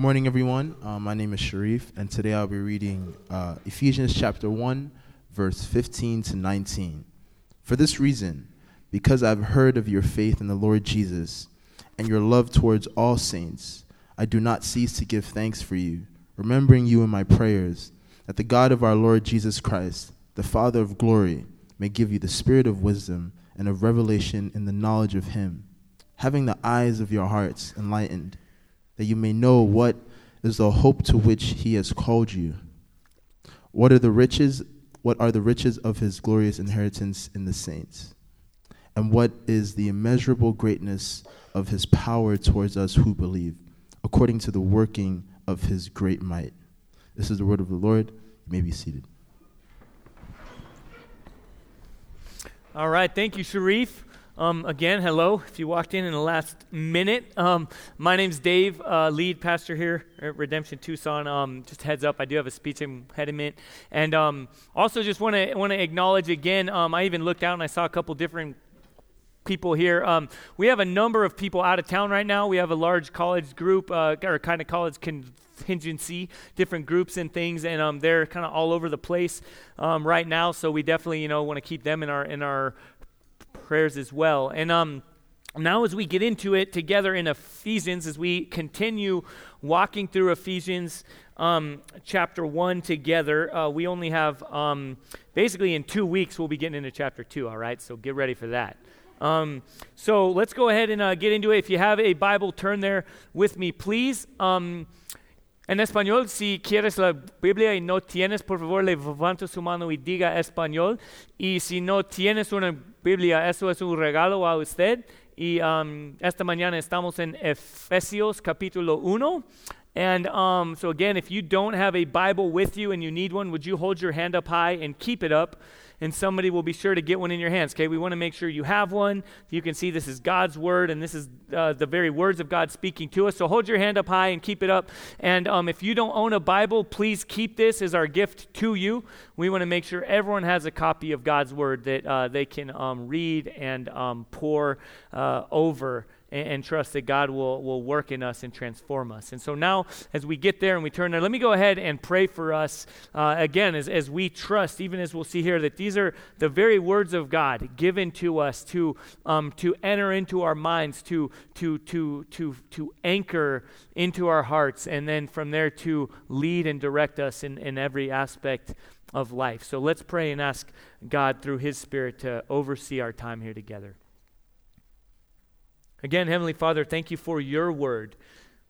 Good morning, everyone. Uh, my name is Sharif, and today I'll be reading uh, Ephesians chapter 1, verse 15 to 19. For this reason, because I've heard of your faith in the Lord Jesus and your love towards all saints, I do not cease to give thanks for you, remembering you in my prayers, that the God of our Lord Jesus Christ, the Father of glory, may give you the spirit of wisdom and of revelation in the knowledge of him, having the eyes of your hearts enlightened that you may know what is the hope to which he has called you. What are the riches what are the riches of his glorious inheritance in the saints? And what is the immeasurable greatness of his power towards us who believe, according to the working of his great might? This is the word of the Lord. You may be seated. All right, thank you, Sharif. Um, again, hello. If you walked in in the last minute, um, my name's Dave, uh, lead pastor here at Redemption Tucson. Um, just heads up, I do have a speech impediment, and um, also just want to want to acknowledge again. Um, I even looked out and I saw a couple different people here. Um, we have a number of people out of town right now. We have a large college group, uh, or kind of college contingency, different groups and things, and um, they're kind of all over the place um, right now. So we definitely, you know, want to keep them in our in our prayers as well. And um, now, as we get into it together in Ephesians, as we continue walking through Ephesians um, chapter 1 together, uh, we only have um, basically in two weeks, we'll be getting into chapter 2, all right? So get ready for that. Um, so let's go ahead and uh, get into it. If you have a Bible, turn there with me, please. En español, si quieres la Biblia y no tienes, por favor, levanta su mano y diga español. Y si no tienes una Biblia, eso es un regalo a usted. Y um, esta mañana estamos en Efesios capítulo 1. And um, so, again, if you don't have a Bible with you and you need one, would you hold your hand up high and keep it up? And somebody will be sure to get one in your hands. Okay, we want to make sure you have one. You can see this is God's word, and this is uh, the very words of God speaking to us. So hold your hand up high and keep it up. And um, if you don't own a Bible, please keep this as our gift to you. We want to make sure everyone has a copy of God's word that uh, they can um, read and um, pour uh, over and, and, trust that God will, will work in us and transform us. And so now, as we get there and we turn there, let me go ahead and pray for us uh, again as, as we trust, even as we'll see here, that these are the very words of God given to us to, um, to enter into our minds, to, to, to, to, to anchor into our hearts, and then from there to lead and direct us in, in every aspect of life. So let's pray and ask God through His Spirit to oversee our time here together. Again, Heavenly Father, thank you for your word.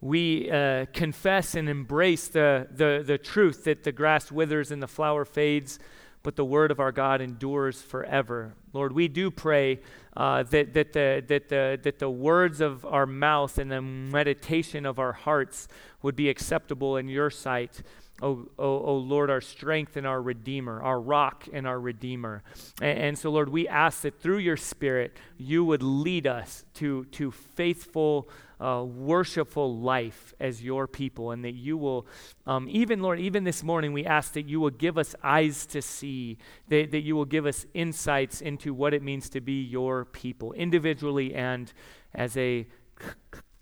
We uh, confess and embrace the, the, the truth that the grass withers and the flower fades, but the word of our God endures forever. Lord, we do pray uh, that, that, the, that, the, that the words of our mouth and the meditation of our hearts would be acceptable in your sight. O, o, o, Lord, our strength and our Redeemer, our rock and our Redeemer. And, and, so, Lord, we ask that through your Spirit, you would lead us to, to faithful, uh, worshipful life as your people, and that you will, um, even, Lord, even this morning, we ask that you will give us eyes to see, that, that you will give us insights into what it means to be your people, individually and as a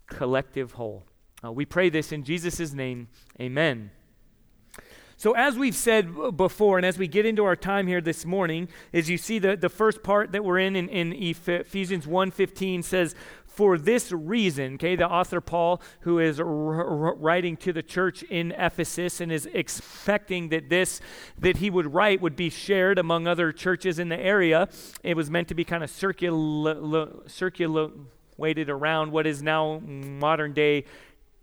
collective whole. Uh, we pray this in Jesus' name. Amen. So, as we've said before, and as we get into our time here this morning, as you see the, the first part that we're in, in, in Ephesians 1.15 says, for this reason, okay, the author Paul, who is r- r- writing to the church in Ephesus and is expecting that this that he would write would be shared among other churches in the area. It was meant to be kind of circular, circular around what is now modern day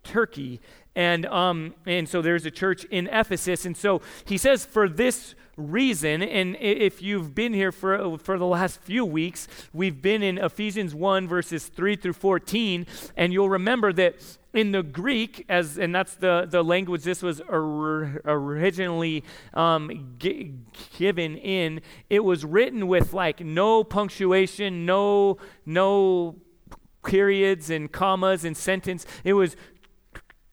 Turkey. And, um, and so there's a church in Ephesus. And so he says, for this reason, and if you've been here for, for the last few weeks, we've been in Ephesians 1, verses 3 through 14. And you'll remember that in the Greek, as and that's the, the language this was or, originally um, g- given in, it was written with like no punctuation, no no periods and commas and sentence. It was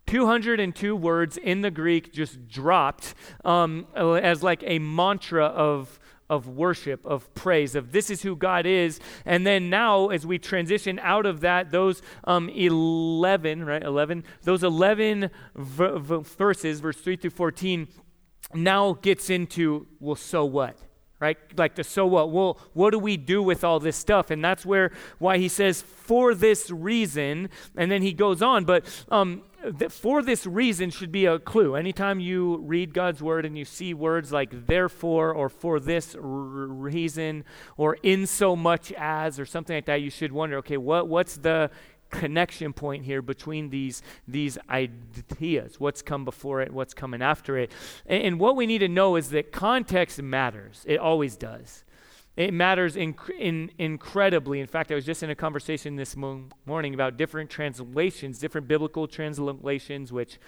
202 words in the Greek just dropped um, as like a mantra of, of worship, of praise, of this is who God is. And then now, as we transition out of that, those um, 11, right, 11, those 11 v- v- verses, verse 3 through 14, now gets into, well, so what? right? Like the so what? Well, what do we do with all this stuff? And that's where why he says for this reason, and then he goes on. But um, for this reason should be a clue. Anytime you read God's word and you see words like therefore or for this r- reason or in so much as or something like that, you should wonder, okay, what what's the connection point here between these, these ideas what's come before it, what's coming after it. And, and what we need to know is that context matters, it always does. It matters in, in, incredibly. In fact, I was just in a conversation this mo- morning about different translations, different biblical translations, which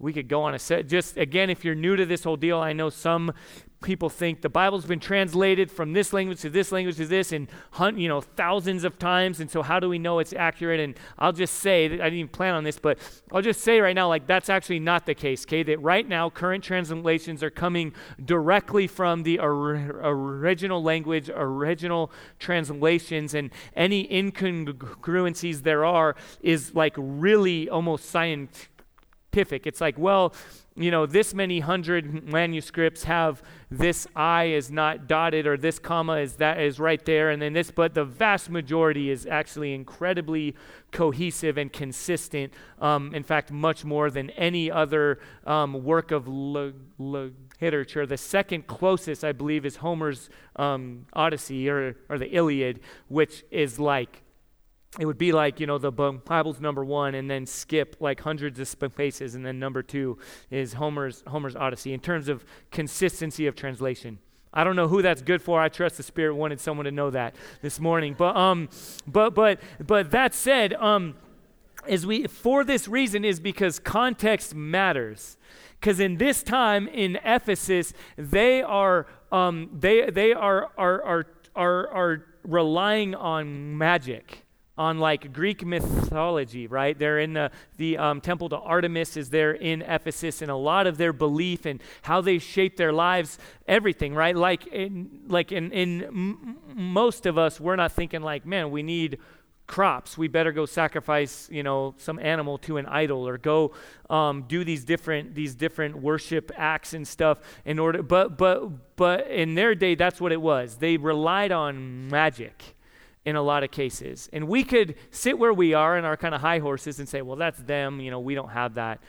we could go on a set. Just again, if you're new to this whole deal, I know some people think the Bible's been translated from this language to this language to this and you know thousands of times and so how do we know it's accurate? And I'll just say I didn't even plan on this but I'll just say right now like that's actually not the case okay? That right now current translations are coming directly from the or- original language original translations and any incongruencies there are is like really almost scientific. It's like well you know, this many hundred manuscripts have this I is not dotted or this comma is that is right there and then this, but the vast majority is actually incredibly cohesive and consistent. Um, in fact, much more than any other um, work of literature. The second closest, I believe, is Homer's um, Odyssey or, or the Iliad, which is like it would be like, you know, the Bible's number one and then skip like hundreds of spaces, and then number two is Homer's, Homer's Odyssey in terms of consistency of translation. I don't know who that's good for. I trust the Spirit wanted someone to know that this morning. But um, but but but that said, um, as we for this reason is because context matters. Because in this time in Ephesus, they are um, they they are are are are, are relying on magic on like Greek mythology, right? They're in the, the um, temple to Artemis is there in Ephesus, and a lot of their belief and how they shape their lives, everything, right? Like in, like in, in m- most of us, we're not thinking like, man, we need crops. We better go sacrifice, you know, some animal to an idol, or go um, do these different these different worship acts and stuff in order. But but but in their day, that's what it was. They relied on magic in a lot of cases. And we could sit where we are in our kind of high horses and say, well, that's them. You know, we don't have that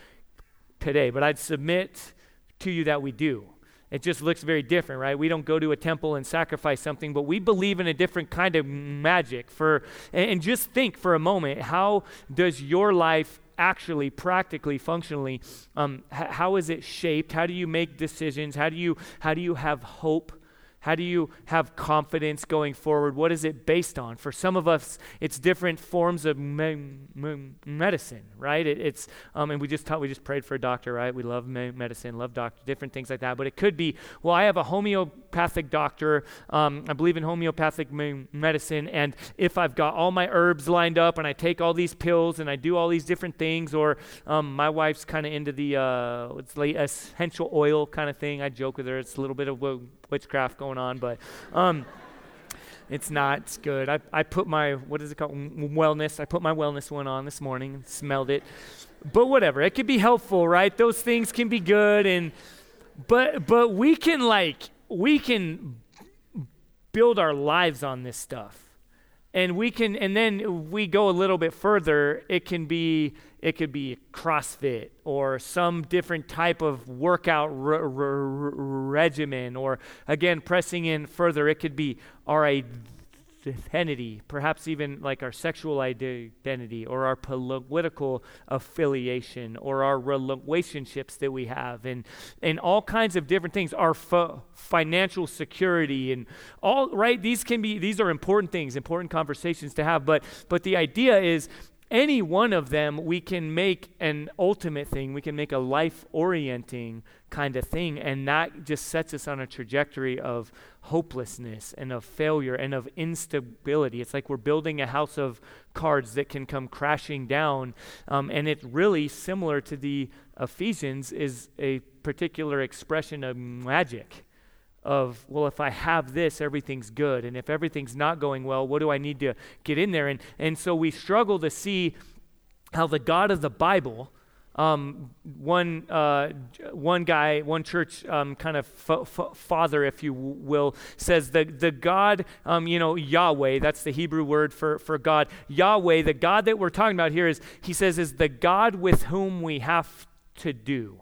today. But I'd submit to you that we do. It just looks very different, right? We don't go to a temple and sacrifice something, but we believe in a different kind of magic. For and just think for a moment, how does your life actually, practically, functionally, um, h- how is it shaped? How do you make decisions? How do you how do you have hope? How do you have confidence going forward? What is it based on? For some of us, it's different forms of me- me- medicine, right? It, it's, um, and we just taught, we just prayed for a doctor, right? We love me- medicine, love doctor, different things like that. But it could be, well, I have a homeopathic doctor. Um, I believe in homeopathic me- medicine, and if I've got all my herbs lined up and I take all these pills and I do all these different things, or um, my wife's kind of into the uh, it's like essential oil kind of thing. I joke with her. It's a little bit of witchcraft going on, but um, it's not. It's good. I, I put my, what is it called? Wellness. I put my wellness one on this morning and smelled it. But whatever. It could be helpful, right? Those things can be good. And, but, but we can like, we can build our lives on this stuff and we can and then we go a little bit further it can be it could be crossfit or some different type of workout regimen or again pressing in further it could be our identity, perhaps even like our sexual identity or our political affiliation or our relationships that we have and, and all kinds of different things, our financial security and all, right? These can be, these are important things, important conversations to have, but, but the idea is any one of them we can make an ultimate thing. We can make a life orienting kind of thing and that just sets us on a trajectory of hopelessness and of failure and of instability. It's like we're building a house of cards that can come crashing down um, and it's really similar to the ephesians is a particular expression of magic of, well, if I have this, everything's good. And if everything's not going well, what do I need to get in there? And, and so we struggle to see how the God of the Bible, um, one, uh, one guy, one church um, kind of father, if you will, says the, the God, um, you know, Yahweh, that's the Hebrew word for, for God. Yahweh, the God that we're talking about here is, he says, is the God with whom we have to do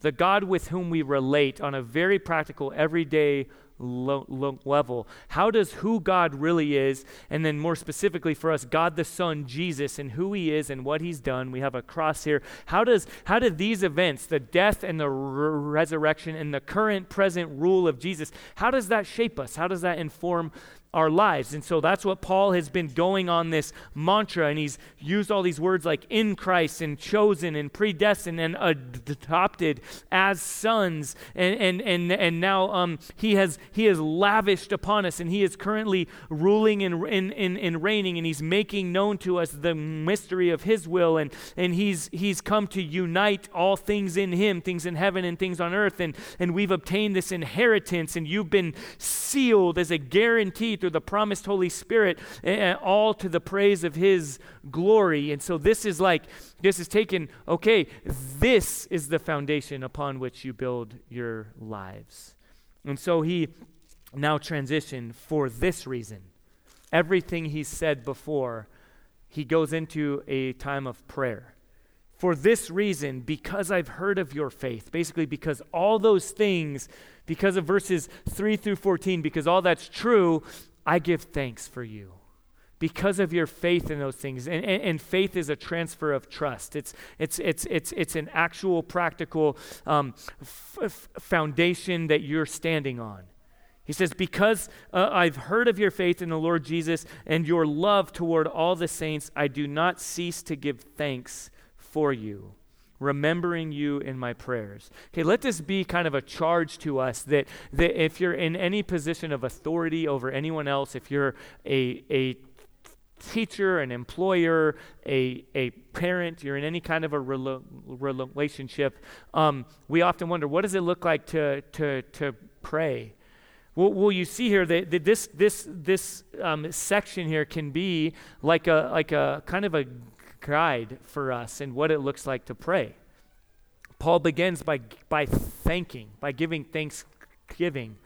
the God with whom we relate on a very practical, everyday lo- lo- level. How does who God really is, and then more specifically for us, God the Son, Jesus, and who he is and what he's done. We have a cross here. How does how do these events, the death and the r- resurrection and the current present rule of Jesus, how does that shape us? How does that inform our lives. And so that's what Paul has been going on this mantra, and he's used all these words like in Christ and chosen and predestined and adopted as sons. And, and, and, and now um, he, has, he has lavished upon us, and he is currently ruling and, and, and, and reigning, and he's making known to us the mystery of his will, and, and he's, he's come to unite all things in him, things in heaven and things on earth. And, and we've obtained this inheritance, and you've been sealed as a guarantee through the promised Holy Spirit, all to the praise of His glory. And so this is like, this is taken, okay, this is the foundation upon which you build your lives. And so he now transition for this reason. Everything he said before, he goes into a time of prayer. For this reason, because I've heard of your faith, basically, because all those things, because of verses 3 through 14, because all that's true, I give thanks for you because of your faith in those things. And, and, and, faith is a transfer of trust. It's, it's, it's, it's, it's an actual practical um, f- f- foundation that you're standing on. He says, Because uh, I've heard of your faith in the Lord Jesus and your love toward all the saints, I do not cease to give thanks for you remembering you in my prayers. Okay, let this be kind of a charge to us that, that if you're in any position of authority over anyone else, if you're a, a teacher, an employer, a, a parent, you're in any kind of a rela- relationship, um, we often wonder what does it look like to, to, to pray? Well, well, you see here that, that this, this, this um, section here can be like a, like a kind of a guide for us in what it looks like to pray. Paul begins by, by thanking, by giving thanksgiving.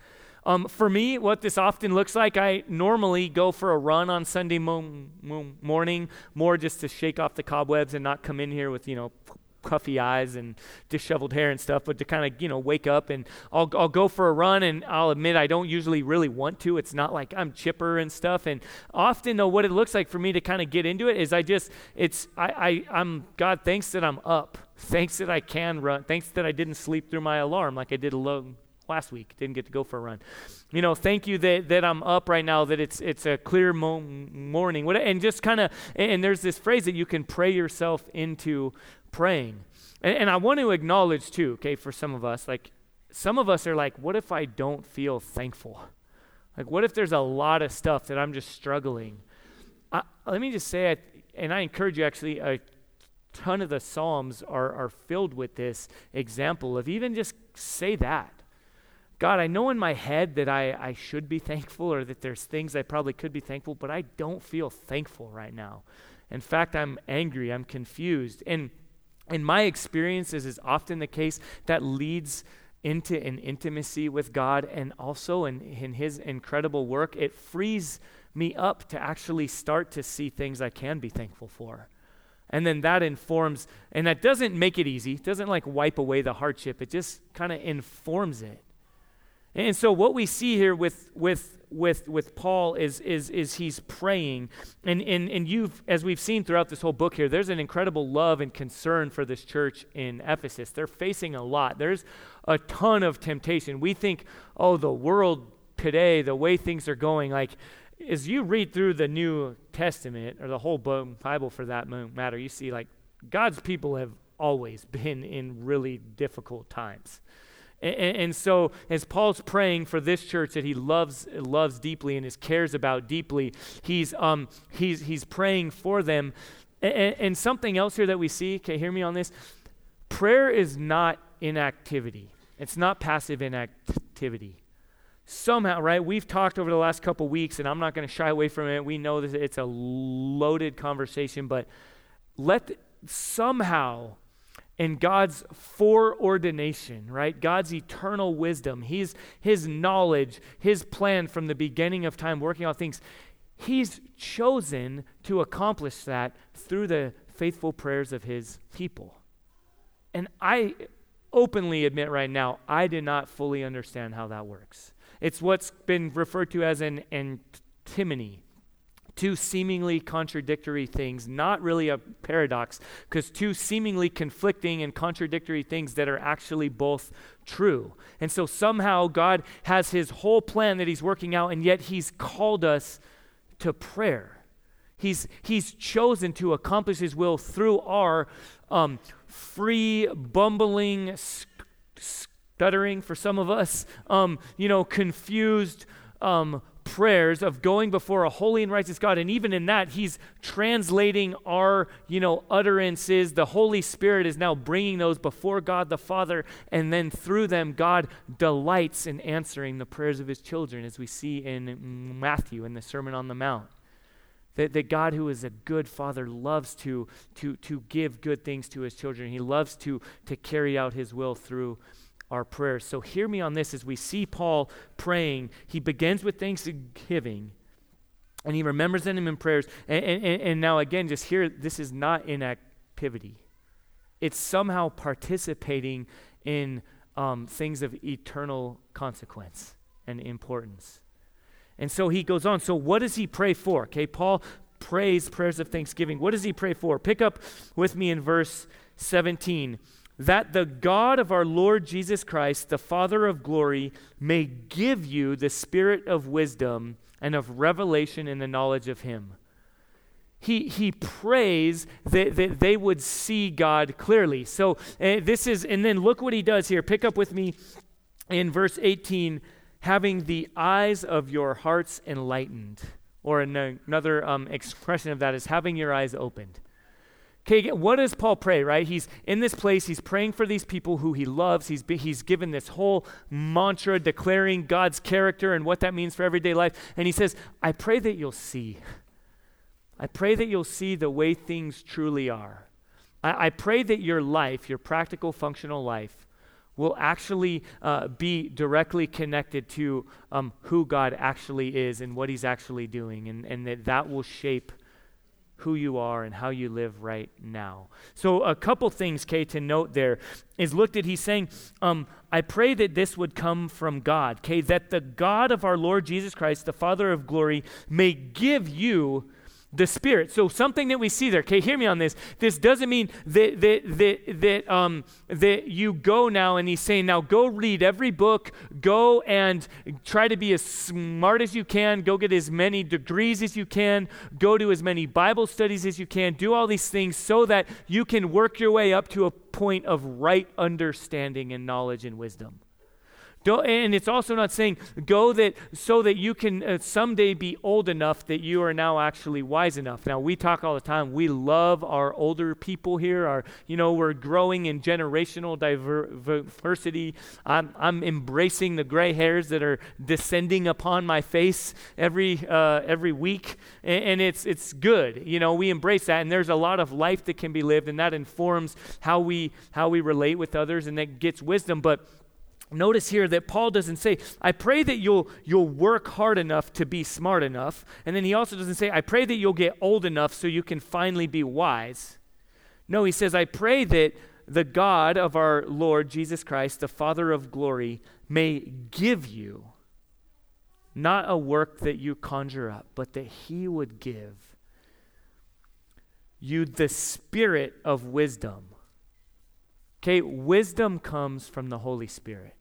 Um, for me, what this often looks like, I normally go for a run on Sunday mo- mo- morning, more just to shake off the cobwebs and not come in here with, you know, puffy eyes and disheveled hair and stuff, but to kind of, you know, wake up and I'll, I'll go for a run and I'll admit I don't usually really want to. It's not like I'm chipper and stuff. And often though, what it looks like for me to kind of get into it is I just, it's, I, I, I'm, God, thanks that I'm up. Thanks that I can run. Thanks that I didn't sleep through my alarm like I did alone last week. Didn't get to go for a run. You know, thank you that, that I'm up right now, that it's it's a clear mo- morning. What, and just kind of, and there's this phrase that you can pray yourself into praying. And, and I want to acknowledge, too, okay, for some of us, like, some of us are like, what if I don't feel thankful? Like, what if there's a lot of stuff that I'm just struggling? I, let me just say, and I encourage you actually, a ton of the Psalms are, are filled with this example of even just say that. God, I know in my head that I, I should be thankful or that there's things I probably could be thankful, but I don't feel thankful right now. In fact, I'm angry, I'm confused. And in my experiences is often the case that leads into an intimacy with God and also in, in his incredible work, it frees me up to actually start to see things I can be thankful for. And then that informs, and that doesn't make it easy, it doesn't like wipe away the hardship, it just kind of informs it. And so what we see here with, with with, with Paul is, is, is he's praying. And, and, and you've, as we've seen throughout this whole book here, there's an incredible love and concern for this church in Ephesus. They're facing a lot. There's a ton of temptation. We think, oh, the world today, the way things are going, like, as you read through the New Testament, or the whole Bible for that matter, you see, like, God's people have always been in really difficult times. And, and, so, as Paul's praying for this church that he loves, loves deeply and is cares about deeply, he's, um, he's, he's praying for them. And, and something else here that we see, okay, hear me on this. Prayer is not inactivity, it's not passive inactivity. somehow, right? We've talked over the last couple weeks, and I'm not going to shy away from it. We know that it's a loaded conversation, but let somehow in God's foreordination, right? God's eternal wisdom, His, His knowledge, His plan from the beginning of time, working out things. He's chosen to accomplish that through the faithful prayers of His people. And I openly admit right now, I did not fully understand how that works. It's what's been referred to as an antinomy two seemingly contradictory things, not really a paradox, because two seemingly conflicting and contradictory things that are actually both true. And so somehow God has his whole plan that he's working out, and yet he's called us to prayer. He's, he's chosen to accomplish his will through our um, free, bumbling, stuttering for some of us, um, you know, confused, um, prayers of going before a holy and righteous God. And even in that, he's translating our, you know, utterances. The Holy Spirit is now bringing those before God the Father. And then through them, God delights in answering the prayers of his children, as we see in Matthew in the Sermon on the Mount. That, that God, who is a good father, loves to, to, to give good things to his children. He loves to, to carry out his will through our prayers. So hear me on this as we see Paul praying. He begins with thanksgiving and he remembers them in prayers. And, and, and now, again, just hear this is not inactivity, it's somehow participating in um, things of eternal consequence and importance. And so he goes on. So, what does he pray for? Okay, Paul prays prayers of thanksgiving. What does he pray for? Pick up with me in verse 17 that the God of our Lord Jesus Christ, the Father of glory, may give you the spirit of wisdom and of revelation in the knowledge of Him. He, he prays that, that they would see God clearly. So, uh, this is, and then look what he does here. Pick up with me in verse 18 having the eyes of your hearts enlightened. Or another um, expression of that is having your eyes opened. Okay, what does Paul pray, right? He's in this place, he's praying for these people who he loves. He's, he's given this whole mantra declaring God's character and what that means for everyday life. And he says, I pray that you'll see. I pray that you'll see the way things truly are. I, I pray that your life, your practical, functional life, will actually uh, be directly connected to um, who God actually is and what he's actually doing, and, and that that will shape who you are and how you live right now. So, a couple things, Kay, to note there is looked at, he's saying, um, I pray that this would come from God, okay, that the God of our Lord Jesus Christ, the Father of glory, may give you the Spirit. So something that we see there. Okay, hear me on this. This doesn't mean that that that that um that you go now and he's saying now go read every book, go and try to be as smart as you can, go get as many degrees as you can, go to as many Bible studies as you can, do all these things so that you can work your way up to a point of right understanding and knowledge and wisdom. Don't, and it's also not saying go that so that you can uh, someday be old enough that you are now actually wise enough. Now we talk all the time. We love our older people here. Our you know we're growing in generational diver- diversity. I'm I'm embracing the gray hairs that are descending upon my face every uh, every week, and, and it's it's good. You know we embrace that, and there's a lot of life that can be lived, and that informs how we how we relate with others, and that gets wisdom, but Notice here that Paul doesn't say, I pray that you'll, you'll work hard enough to be smart enough. And then he also doesn't say, I pray that you'll get old enough so you can finally be wise. No, he says, I pray that the God of our Lord Jesus Christ, the Father of glory, may give you not a work that you conjure up, but that he would give you the spirit of wisdom. Okay, wisdom comes from the Holy Spirit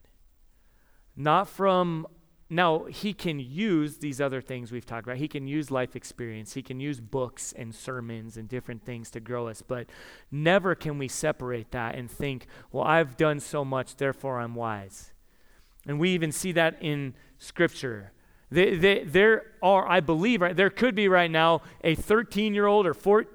not from now he can use these other things we've talked about. He can use life experience. He can use books and sermons and different things to grow us but never can we separate that and think well i've done so much therefore i'm wise. And we even see that in scripture. They, they, there are i believe right there could be right now a 13 year old or 14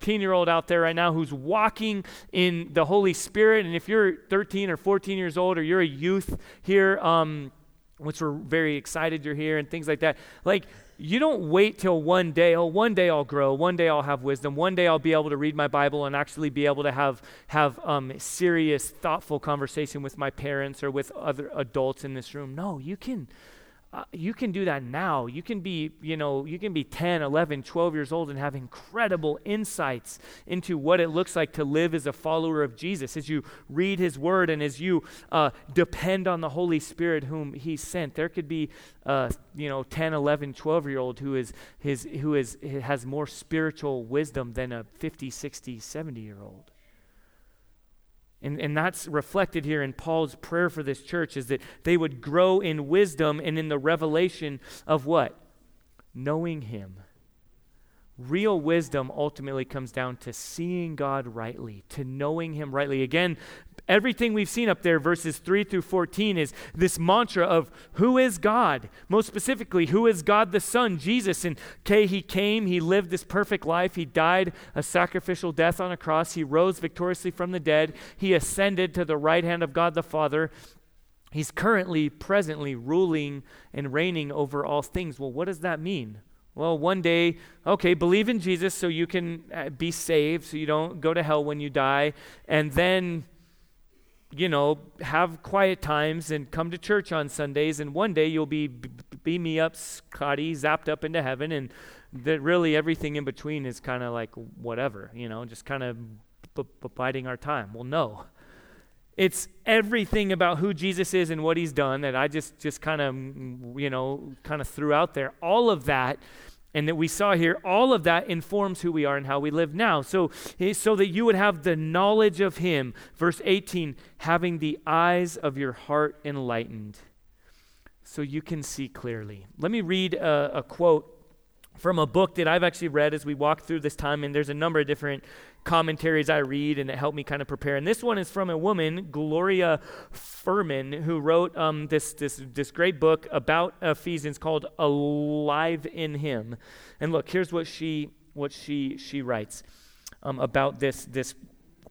15 year old out there right now who's walking in the Holy Spirit. And if you're 13 or 14 years old or you're a youth here, um, which we're very excited you're here and things like that. Like, you don't wait till one day, oh, one day I'll grow, one day I'll have wisdom, one day I'll be able to read my Bible and actually be able to have, have um, serious, thoughtful conversation with my parents or with other adults in this room. No, you can uh, you can do that now. You can be, you know, you can be 10, 11, 12 years old and have incredible insights into what it looks like to live as a follower of Jesus as you read his word and as you uh, depend on the Holy Spirit whom he sent. There could be, uh, you know, 10, 11, 12 year old who is his who is has more spiritual wisdom than a 50, 60, 70 year old. And, and that's reflected here in Paul's prayer for this church is that they would grow in wisdom and in the revelation of what? Knowing Him. Real wisdom ultimately comes down to seeing God rightly, to knowing Him rightly. Again, everything we've seen up there, verses 3 through 14, is this mantra of who is God? Most specifically, who is God the Son, Jesus? And okay, He came, He lived this perfect life, He died a sacrificial death on a cross, He rose victoriously from the dead, He ascended to the right hand of God the Father. He's currently, presently ruling and reigning over all things. Well, what does that mean? Well, one day, okay, believe in Jesus so you can uh, be saved, so you don't go to hell when you die, and then, you know, have quiet times and come to church on Sundays, and one day you'll be beam me up, Scotty, zapped up into heaven, and that really everything in between is kind of like whatever, you know, just kind of b- b- biding our time. Well, no. It's everything about who Jesus is and what he's done that I just just kind of mm, you know kind of threw out there. All of that and that we saw here, all of that informs who we are and how we live now. So, eh, so that you would have the knowledge of Him. Verse 18, having the eyes of your heart enlightened, so you can see clearly. Let me read a, a quote from a book that I've actually read as we walk through this time, and there's a number of different commentaries I read, and it helped me kind of prepare. And this one is from a woman, Gloria Furman, who wrote um, this, this, this great book about Ephesians called Alive in Him. And look, here's what she, what she, she writes um, about this, this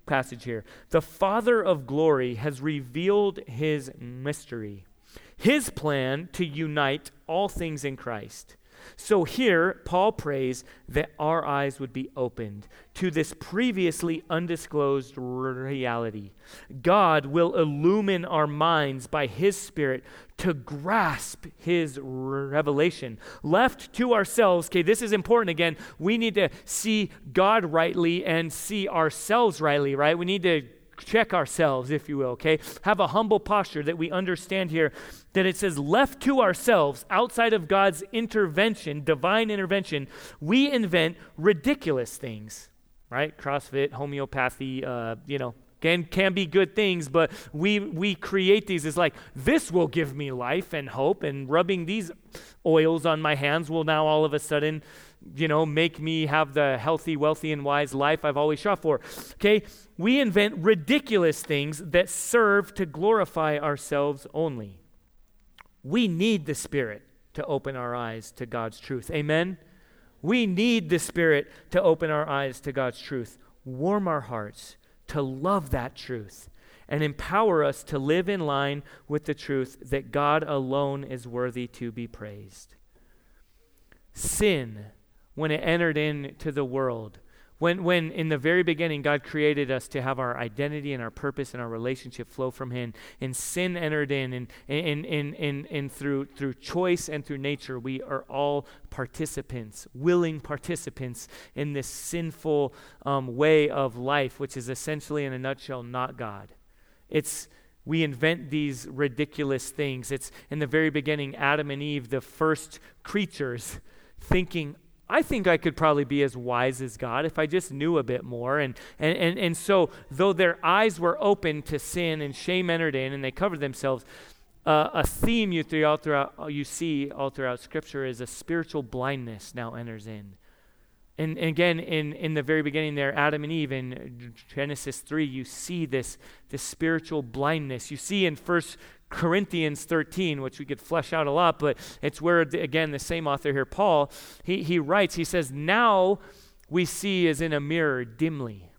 passage here. The Father of glory has revealed his mystery, his plan to unite all things in Christ so here, Paul prays that our eyes would be opened to this previously undisclosed reality. God will illumine our minds by His Spirit to grasp His revelation. Left to ourselves, okay, this is important again. We need to see God rightly and see ourselves rightly, right? We need to check ourselves, if you will, okay? Have a humble posture that we understand here that it says, left to ourselves, outside of God's intervention, divine intervention, we invent ridiculous things, right? CrossFit, homeopathy, uh, you know, can, can be good things, but we, we create these as like, this will give me life and hope, and rubbing these oils on my hands will now all of a sudden, you know, make me have the healthy, wealthy, and wise life I've always shot for. Okay? We invent ridiculous things that serve to glorify ourselves only. We need the Spirit to open our eyes to God's truth. Amen? We need the Spirit to open our eyes to God's truth, warm our hearts to love that truth, and empower us to live in line with the truth that God alone is worthy to be praised. Sin, when it entered into the world, when, when in the very beginning God created us to have our identity and our purpose and our relationship flow from Him, and sin entered in, and, and, and, and, and through, through choice and through nature, we are all participants, willing participants in this sinful um, way of life, which is essentially, in a nutshell, not God. It's we invent these ridiculous things. It's in the very beginning, Adam and Eve, the first creatures, thinking, I think I could probably be as wise as God if I just knew a bit more. And, and, and, and so, though their eyes were open to sin and shame entered in and they covered themselves, uh, a theme you, throughout, throughout, you see all throughout Scripture is a spiritual blindness now enters in. And, and again, in, in the very beginning there, Adam and Eve, in Genesis 3, you see this, this spiritual blindness. You see in First Corinthians 13, which we could flesh out a lot, but it's where, again, the same author here, Paul, he, he writes, he says, Now we see as in a mirror dimly,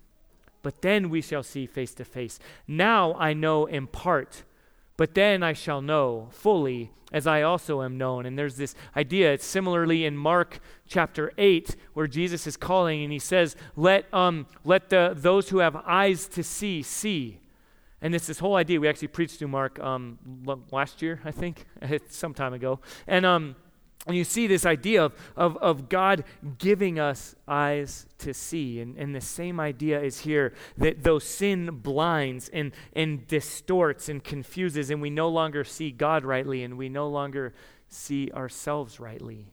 but then we shall see face to face. Now I know in part But then I shall know fully as I also am known. And there's this idea. It's similarly in Mark chapter 8, where Jesus is calling and he says, Let, um, let the, those who have eyes to see, see. And it's this whole idea. We actually preached through Mark um, last year, I think, some time ago. And um, and you see this idea of, of, of God giving us eyes to see. And, and the same idea is here that though sin blinds and, and distorts and confuses, and we no longer see God rightly and we no longer see ourselves rightly.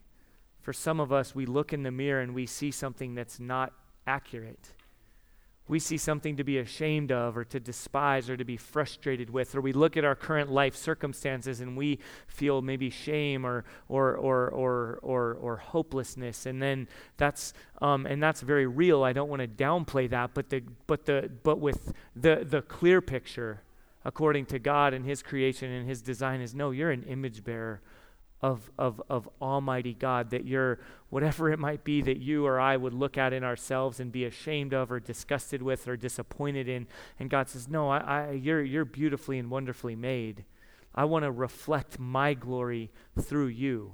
For some of us, we look in the mirror and we see something that's not accurate we see something to be ashamed of or to despise or to be frustrated with, or we look at our current life circumstances and we feel maybe shame or or or or or, or hopelessness, and then that's um, and that's very real. I don't want to downplay that, but the but the but with the the clear picture, according to God and His creation and His design, is no, you're an image bearer of, of, of Almighty God, that you're, whatever it might be that you or I would look at in ourselves and be ashamed of or disgusted with or disappointed in. And God says, No, I, I, you're, you're beautifully and wonderfully made. I want to reflect my glory through you.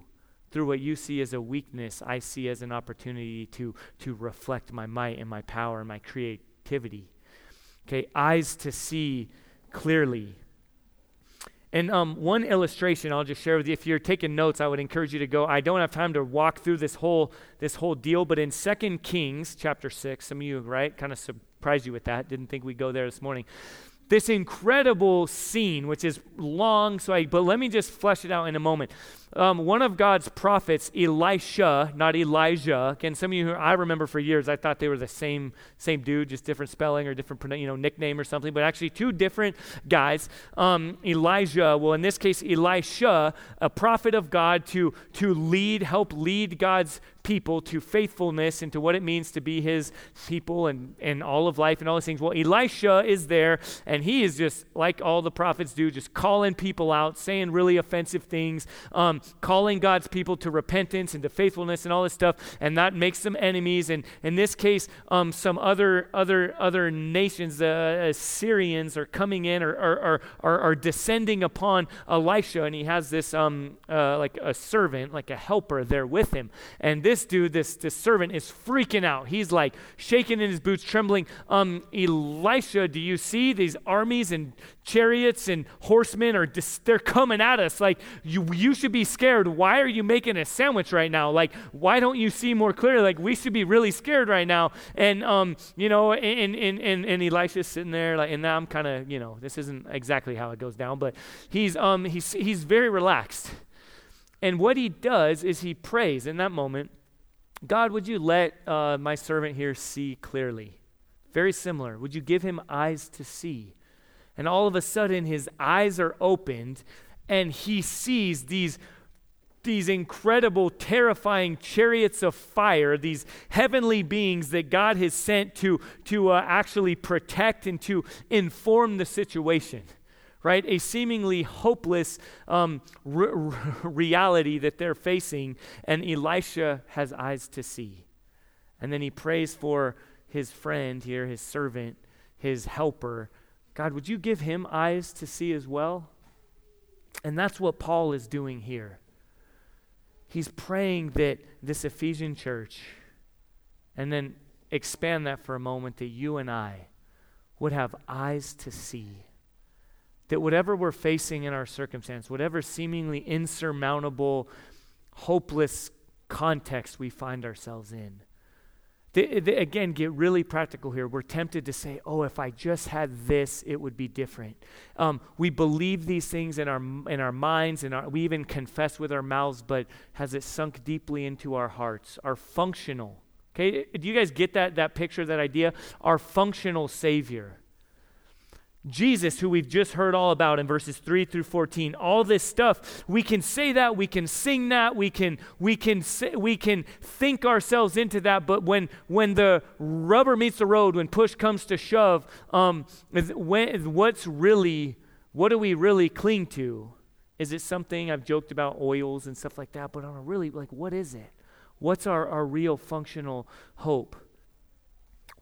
Through what you see as a weakness, I see as an opportunity to, to reflect my might and my power and my creativity. Okay, eyes to see clearly and um, one illustration I'll just share with you. If you're taking notes, I would encourage you to go. I don't have time to walk through this whole this whole deal, but in Second Kings chapter six, some of you right kind of surprised you with that. Didn't think we'd go there this morning. This incredible scene, which is long, so I, but let me just flesh it out in a moment um, one of God's prophets, Elisha, not Elijah. Again, some of you, who I remember for years, I thought they were the same same dude, just different spelling or different you know nickname or something. But actually, two different guys. Um, Elijah, well, in this case, Elisha, a prophet of God, to to lead, help lead God's people to faithfulness and to what it means to be his people and, and all of life and all those things. Well, Elisha is there, and he is just like all the prophets do, just calling people out, saying really offensive things. Um, calling God's people to repentance and to faithfulness and all this stuff, and that makes them enemies. And in this case, um, some other other other nations, uh, Syrians, are coming in or are, are, are, descending upon Elisha, and he has this um, uh, like a servant, like a helper, there with him. And this dude, this this servant, is freaking out. He's like shaking in his boots, trembling. Um, Elisha, do you see these armies and chariots and horsemen are dis- they're coming at us like you you should be scared why are you making a sandwich right now? Like why don't you see more clearly like we should be really scared right now. And um you know and and and, and elisha's sitting there like and now i'm kind of you know this isn't exactly how it goes down but he's um he's he's very relaxed. And what he does is he prays. In that moment god would you let uh, my servant here see clearly? Very similar. Would you give him eyes to see? And all of a sudden, his eyes are opened and he sees these, these incredible, terrifying chariots of fire, these heavenly beings that God has sent to, to uh, actually protect and to inform the situation. Right? A seemingly hopeless um, reality that they're facing, and Elisha has eyes to see. And then he prays for his friend here, his servant, his helper, God, would you give him eyes to see as well? And that's what Paul is doing here. He's praying that this Ephesian church, and then expand that for a moment, that you and I would have eyes to see. That whatever we're facing in our circumstance, whatever seemingly insurmountable, hopeless context we find ourselves in, again, get really practical here. We're tempted to say, oh, if I just had this, it would be different. Um, we believe these things in our, in our minds, and we even confess with our mouths, but has it sunk deeply into our hearts? Our functional, okay? Do you guys get that, that picture, that idea? Our functional Savior Jesus, who we've just heard all about in verses 3 through 14, all this stuff, we can say that, we can sing that, we can, we can, say, we can think ourselves into that, but when, when the rubber meets the road, when push comes to shove, um, when, what's really, what do we really cling to? Is it something I've joked about oils and stuff like that, but on a really, like, what is it? What's our, our real functional hope?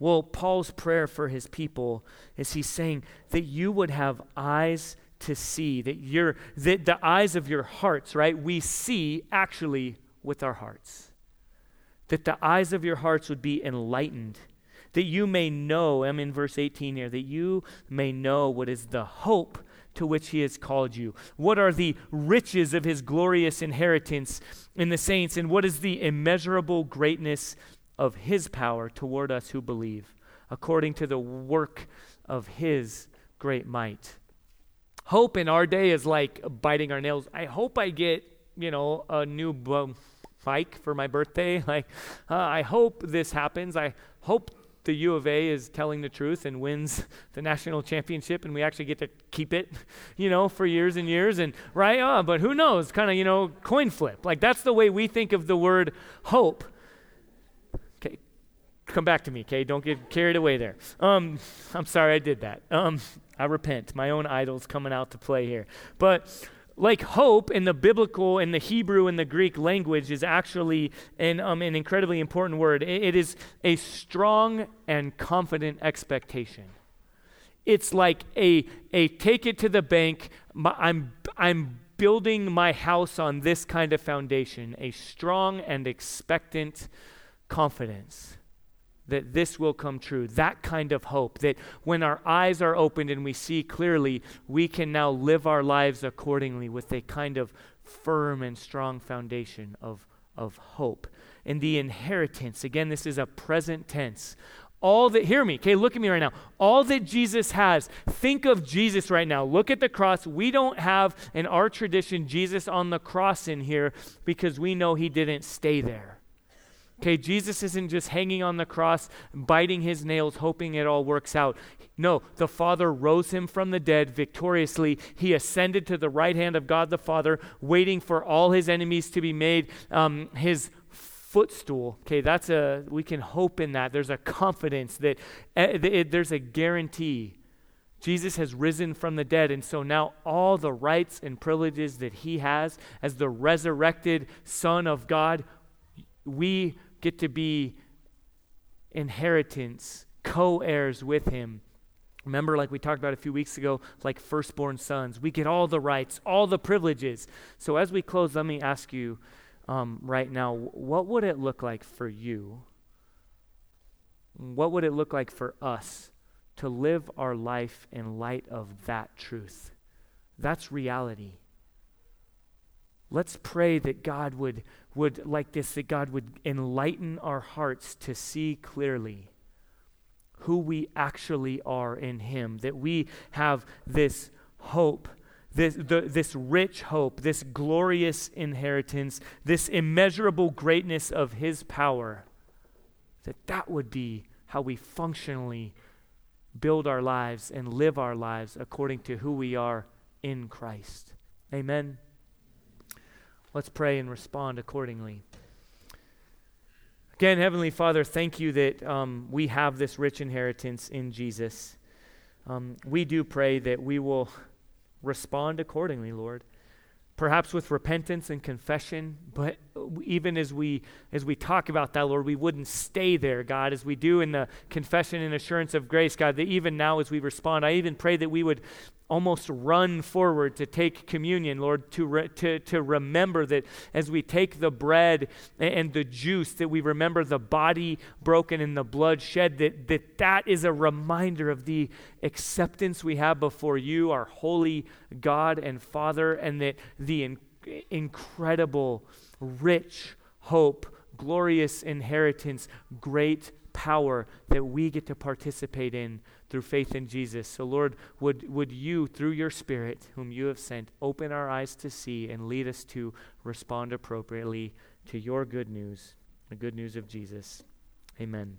Well, Paul's prayer for his people is he's saying that you would have eyes to see, that, you that the eyes of your hearts, right, we see actually with our hearts. That the eyes of your hearts would be enlightened, that you may know, I'm in verse 18 here, that you may know what is the hope to which he has called you. What are the riches of his glorious inheritance in the saints, and what is the immeasurable greatness of his power toward us who believe, according to the work of his great might? Hope in our day is like biting our nails. I hope I get, you know, a new bike for my birthday. Like, uh, I hope this happens. I hope the U of A is telling the truth and wins the national championship and we actually get to keep it, you know, for years and years and right on. But who knows? Kind of, you know, coin flip. Like that's the way we think of the word hope. Come back to me, okay? Don't get carried away there. Um, I'm sorry I did that. Um, I repent. My own idol's coming out to play here. But like hope in the biblical, in the Hebrew, and the Greek language is actually an, um, an incredibly important word. It, it is a strong and confident expectation. It's like a, a take it to the bank. I'm, I'm building my house on this kind of foundation, a strong and expectant confidence that this will come true. That kind of hope, that when our eyes are opened and we see clearly, we can now live our lives accordingly with a kind of firm and strong foundation of, of hope. And the inheritance, again, this is a present tense. All that, hear me, okay, look at me right now. All that Jesus has, think of Jesus right now. Look at the cross. We don't have in our tradition Jesus on the cross in here because we know he didn't stay there. Okay, Jesus isn't just hanging on the cross, biting his nails, hoping it all works out. No, the Father rose him from the dead victoriously. He ascended to the right hand of God the Father, waiting for all his enemies to be made um, his footstool. Okay, that's a, we can hope in that. There's a confidence that uh, there's a guarantee. Jesus has risen from the dead, and so now all the rights and privileges that he has as the resurrected Son of God, we get to be inheritance, co heirs with him. Remember, like we talked about a few weeks ago, like firstborn sons. We get all the rights, all the privileges. So, as we close, let me ask you um, right now what would it look like for you? What would it look like for us to live our life in light of that truth? That's reality. Let's pray that God would, would, like this, that God would enlighten our hearts to see clearly who we actually are in Him, that we have this hope, this, the, this rich hope, this glorious inheritance, this immeasurable greatness of His power, that that would be how we functionally build our lives and live our lives according to who we are in Christ. Amen. Let's pray and respond accordingly. Again, Heavenly Father, thank you that um, we have this rich inheritance in Jesus. Um, we do pray that we will respond accordingly, Lord. Perhaps with repentance and confession, but even as we as we talk about that, Lord, we wouldn't stay there, God, as we do in the confession and assurance of grace, God. That even now, as we respond, I even pray that we would almost run forward to take communion, Lord, to, re- to, to remember that as we take the bread and the juice, that we remember the body broken and the blood shed, that that, that is a reminder of the acceptance we have before you, our holy God and Father, and that the in- incredible, rich hope, glorious inheritance, great power that we get to participate in through faith in Jesus. So, Lord, would, would you, through your Spirit, whom you have sent, open our eyes to see and lead us to respond appropriately to your good news, the good news of Jesus. Amen.